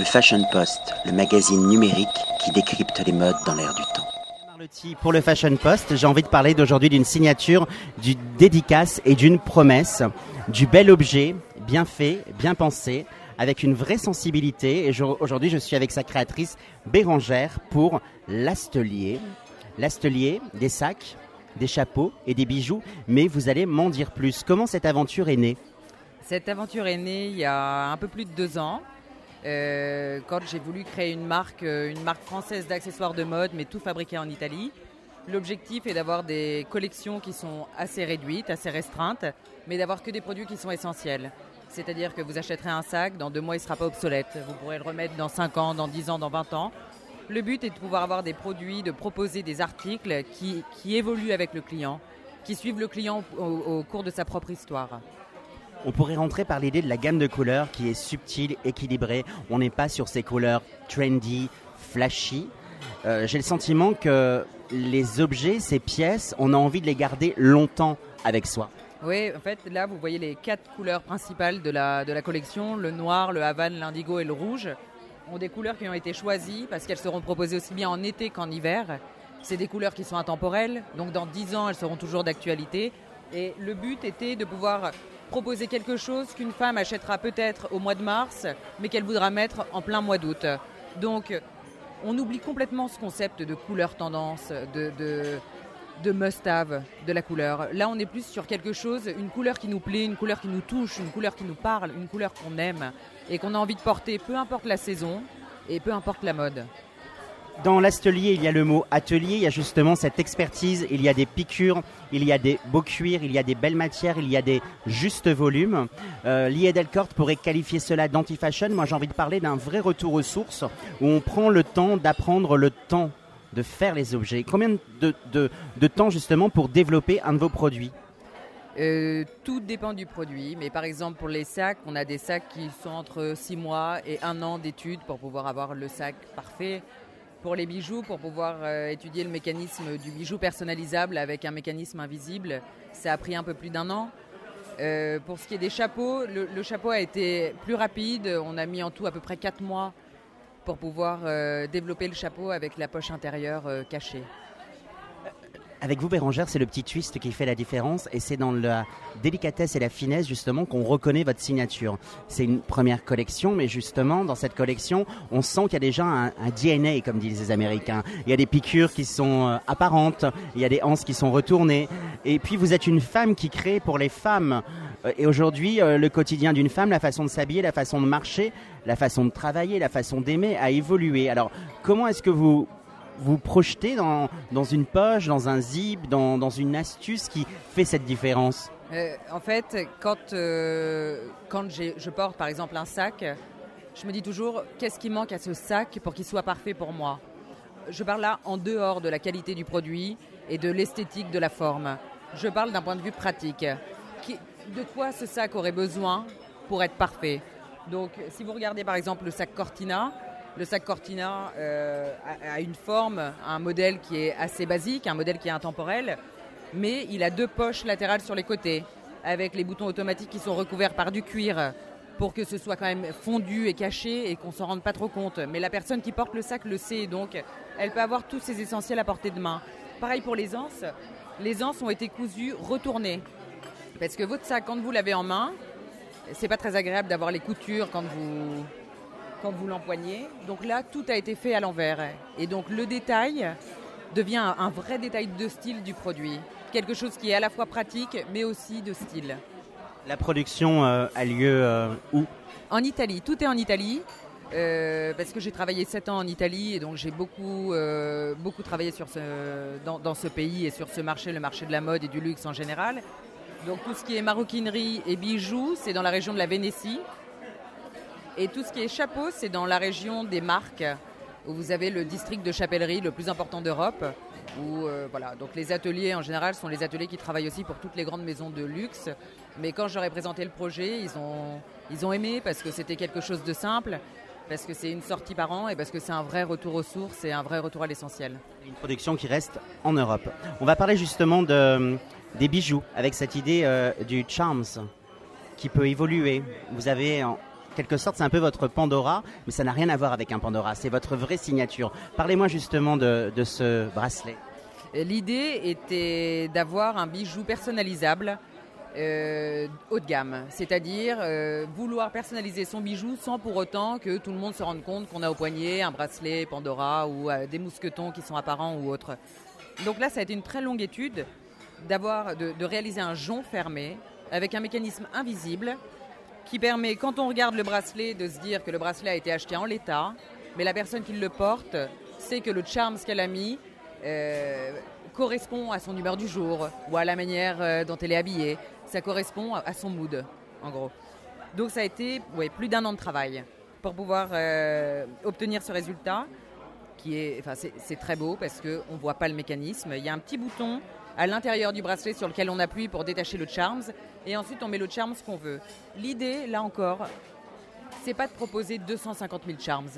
Le Fashion Post, le magazine numérique qui décrypte les modes dans l'air du temps. Pour le Fashion Post, j'ai envie de parler d'aujourd'hui d'une signature, d'une dédicace et d'une promesse, du bel objet, bien fait, bien pensé, avec une vraie sensibilité. Et aujourd'hui, je suis avec sa créatrice Bérangère pour l'Astelier. L'Astelier, des sacs, des chapeaux et des bijoux. Mais vous allez m'en dire plus. Comment cette aventure est née? Cette aventure est née il y a un peu plus de deux ans, euh, quand j'ai voulu créer une marque, euh, une marque française d'accessoires de mode, mais tout fabriqué en Italie. L'objectif est d'avoir des collections qui sont assez réduites, assez restreintes, mais d'avoir que des produits qui sont essentiels. C'est-à-dire que vous achèterez un sac, dans deux mois il ne sera pas obsolète. Vous pourrez le remettre dans 5 ans, dans 10 ans, dans 20 ans. Le but est de pouvoir avoir des produits, de proposer des articles qui, évoluent avec le client, qui suivent le client au cours de sa propre histoire. On pourrait rentrer par l'idée de la gamme de couleurs qui est subtile, équilibrée. On n'est pas sur ces couleurs trendy, flashy. Euh, J'ai le sentiment que les objets, ces pièces, on a envie de les garder longtemps avec soi. Oui, en fait, là, vous voyez les quatre couleurs principales de la, de la collection. Le noir, le havane, l'indigo et le rouge ont des couleurs qui ont été choisies parce qu'elles seront proposées aussi bien en été qu'en hiver. C'est des couleurs qui sont intemporelles, donc dans 10 ans, elles seront toujours d'actualité. Et le but était de pouvoir proposer quelque chose qu'une femme achètera peut-être au mois de mars, mais qu'elle voudra mettre en plein mois d'août. Donc, on oublie complètement ce concept de couleur tendance, de, must-have de la couleur. Là, on est plus sur quelque chose, une couleur qui nous plaît, une couleur qui nous touche, une couleur qui nous parle, une couleur qu'on aime et qu'on a envie de porter, peu importe la saison et peu importe la mode. Dans l'atelier, il y a le mot atelier, il y a justement cette expertise, il y a des piqûres, il y a des beaux cuirs, il y a des belles matières, il y a des justes volumes. Euh, Lié pourrait qualifier cela d'anti-fashion. Moi, j'ai envie de parler d'un vrai retour aux sources où on prend le temps d'apprendre le temps de faire les objets. Combien de temps justement pour développer un de vos produits? Euh, tout dépend du produit, mais par exemple pour les sacs, on a des sacs qui sont entre 6 mois et 1 an d'études pour pouvoir avoir le sac parfait. Pour les bijoux, pour pouvoir euh, étudier le mécanisme du bijou personnalisable avec un mécanisme invisible, ça a pris un peu plus d'un an. Euh, pour ce qui est des chapeaux, le, chapeau a été plus rapide. On a mis en tout à peu près 4 mois pour pouvoir euh, développer le chapeau avec la poche intérieure cachée. Avec vous, Bérangère, c'est le petit twist qui fait la différence et c'est dans la délicatesse et la finesse justement qu'on reconnaît votre signature. C'est une première collection, mais justement, dans cette collection, on sent qu'il y a déjà un, un DNA, comme disent les Américains. Il y a des piqûres qui sont euh, apparentes, il y a des anses qui sont retournées. Et puis, vous êtes une femme qui crée pour les femmes. Euh, Et aujourd'hui, euh, le quotidien d'une femme, la façon de s'habiller, la façon de marcher, la façon de travailler, la façon d'aimer a évolué. Alors, comment est-ce que vous vous projetez dans, une poche, dans un zip, dans, une astuce qui fait cette différence? Euh, en fait, quand, euh, quand je porte par exemple un sac, je me dis toujours qu'est-ce qui manque à ce sac pour qu'il soit parfait pour moi? Je parle là en dehors de la qualité du produit et de l'esthétique de la forme. Je parle d'un point de vue pratique. De quoi ce sac aurait besoin pour être parfait? Donc, si vous regardez par exemple le sac Cortina, le sac Cortina euh, a, une forme, un modèle qui est assez basique, un modèle qui est intemporel, mais il a deux poches latérales sur les côtés, avec les boutons automatiques qui sont recouverts par du cuir, pour que ce soit quand même fondu et caché et qu'on s'en rende pas trop compte. Mais la personne qui porte le sac le sait, donc elle peut avoir tous ses essentiels à portée de main. Pareil pour les anses, les anses ont été cousues retournées, parce que votre sac, quand vous l'avez en main, c'est pas très agréable d'avoir les coutures quand vous quand vous l'empoignez. Donc là, tout a été fait à l'envers. Et donc le détail devient un, vrai détail de style du produit. Quelque chose qui est à la fois pratique, mais aussi de style. La production euh, a lieu euh, où? En Italie, tout est en Italie. euh, parce que j'ai travaillé 7 ans en Italie et donc j'ai beaucoup, beaucoup travaillé sur ce, dans, dans ce pays et sur ce marché, le marché de la mode et du luxe en général. Donc tout ce qui est maroquinerie et bijoux, c'est dans la région de la Vénétie. Et tout ce qui est chapeau, c'est dans la région des Marques, où vous avez le district de chapellerie le plus important d'Europe. Où, euh, voilà. Donc les ateliers en général sont les ateliers qui travaillent aussi pour toutes les grandes maisons de luxe. Mais quand j'aurais présenté le projet, ils ont, ils ont aimé parce que c'était quelque chose de simple, parce que c'est une sortie par an et parce que c'est un vrai retour aux sources et un vrai retour à l'essentiel. Une production qui reste en Europe. On va parler justement de, des bijoux avec cette idée euh, du charms qui peut évoluer. Vous avez quelque sorte, c'est un peu votre Pandora, mais ça n'a rien à voir avec un Pandora. C'est votre vraie signature. Parlez-moi justement de, ce bracelet. L'idée était d'avoir un bijou personnalisable euh, haut de gamme, c'est-à-dire euh, vouloir personnaliser son bijou sans pour autant que tout le monde se rende compte qu'on a au poignet un bracelet Pandora ou euh, des mousquetons qui sont apparents ou autres. Donc là, ça a été une très longue étude d'avoir de réaliser un jonc fermé avec un mécanisme invisible qui permet, quand on regarde le bracelet, de se dire que le bracelet a été acheté en l'état, mais la personne qui le porte sait que le charme qu'elle a mis euh, correspond à son humeur du jour ou à la manière euh, dont elle est habillée. Ça correspond à son mood, en gros. Donc ça a été ouais, plus d'un an de travail pour pouvoir euh, obtenir ce résultat qui est, enfin, c'est très beau parce qu'on ne voit pas le mécanisme. Il y a un petit bouton à l'intérieur du bracelet sur lequel on appuie pour détacher le charms et ensuite on met le charms qu'on veut. L'idée, là encore, c'est pas de proposer 250 000 charms.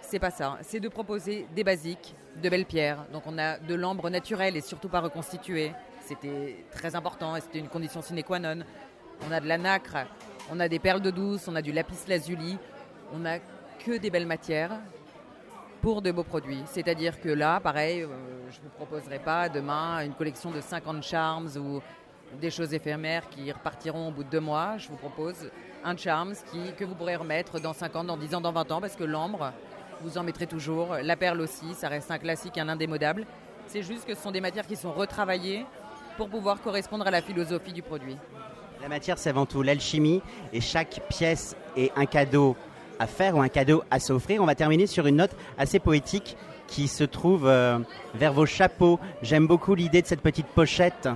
C'est pas ça. C'est de proposer des basiques, de belles pierres. Donc on a de l'ambre naturel et surtout pas reconstitué. C'était très important et c'était une condition sine qua non. On a de la nacre, on a des perles de douce, on a du lapis lazuli. On a que des belles matières pour de beaux produits. C'est-à-dire que là, pareil, euh, je ne vous proposerai pas demain une collection de 50 charms ou des choses éphémères qui repartiront au bout de deux mois. Je vous propose un charms qui, que vous pourrez remettre dans 50, dans 10 ans, dans 20 ans, parce que l'ambre, vous en mettrez toujours. La perle aussi, ça reste un classique, un indémodable. C'est juste que ce sont des matières qui sont retravaillées pour pouvoir correspondre à la philosophie du produit. La matière, c'est avant tout l'alchimie et chaque pièce est un cadeau à faire ou un cadeau à s'offrir. On va terminer sur une note assez poétique qui se trouve euh, vers vos chapeaux. J'aime beaucoup l'idée de cette petite pochette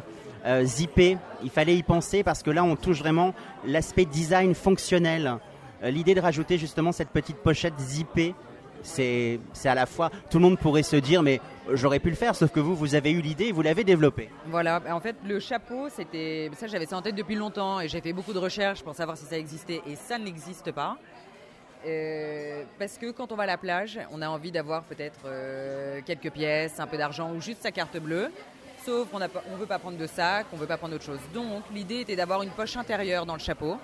euh, zippée. Il fallait y penser parce que là, on touche vraiment l'aspect design fonctionnel. Euh, l'idée de rajouter justement cette petite pochette zippée, c'est à la fois, tout le monde pourrait se dire, mais j'aurais pu le faire, sauf que vous, vous avez eu l'idée et vous l'avez développée. Voilà, en fait, le chapeau, c'était ça, j'avais ça en tête depuis longtemps et j'ai fait beaucoup de recherches pour savoir si ça existait et ça n'existe pas. Euh, parce que quand on va à la plage, on a envie d'avoir peut-être euh, quelques pièces, un peu d'argent ou juste sa carte bleue. Sauf qu'on ne veut pas prendre de sac, on ne veut pas prendre autre chose. Donc l'idée était d'avoir une poche intérieure dans le chapeau,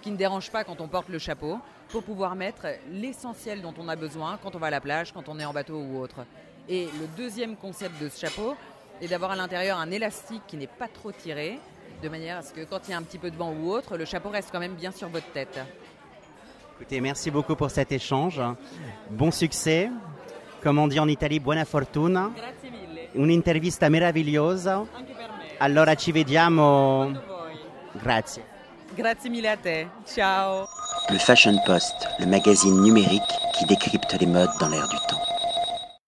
qui ne dérange pas quand on porte le chapeau, pour pouvoir mettre l'essentiel dont on a besoin quand on va à la plage, quand on est en bateau ou autre. Et le deuxième concept de ce chapeau est d'avoir à l'intérieur un élastique qui n'est pas trop tiré, de manière à ce que quand il y a un petit peu de vent ou autre, le chapeau reste quand même bien sur votre tête. Écoutez, merci beaucoup pour cet échange. Bon succès. Comme on dit en Italie, buona fortuna. Grazie mille. Un'intervista meravigliosa. Anche per me. Allora ci vediamo. Grazie. Grazie mille a te. Ciao. Le Fashion Post, le magazine numérique qui décrypte les modes dans l'air du temps.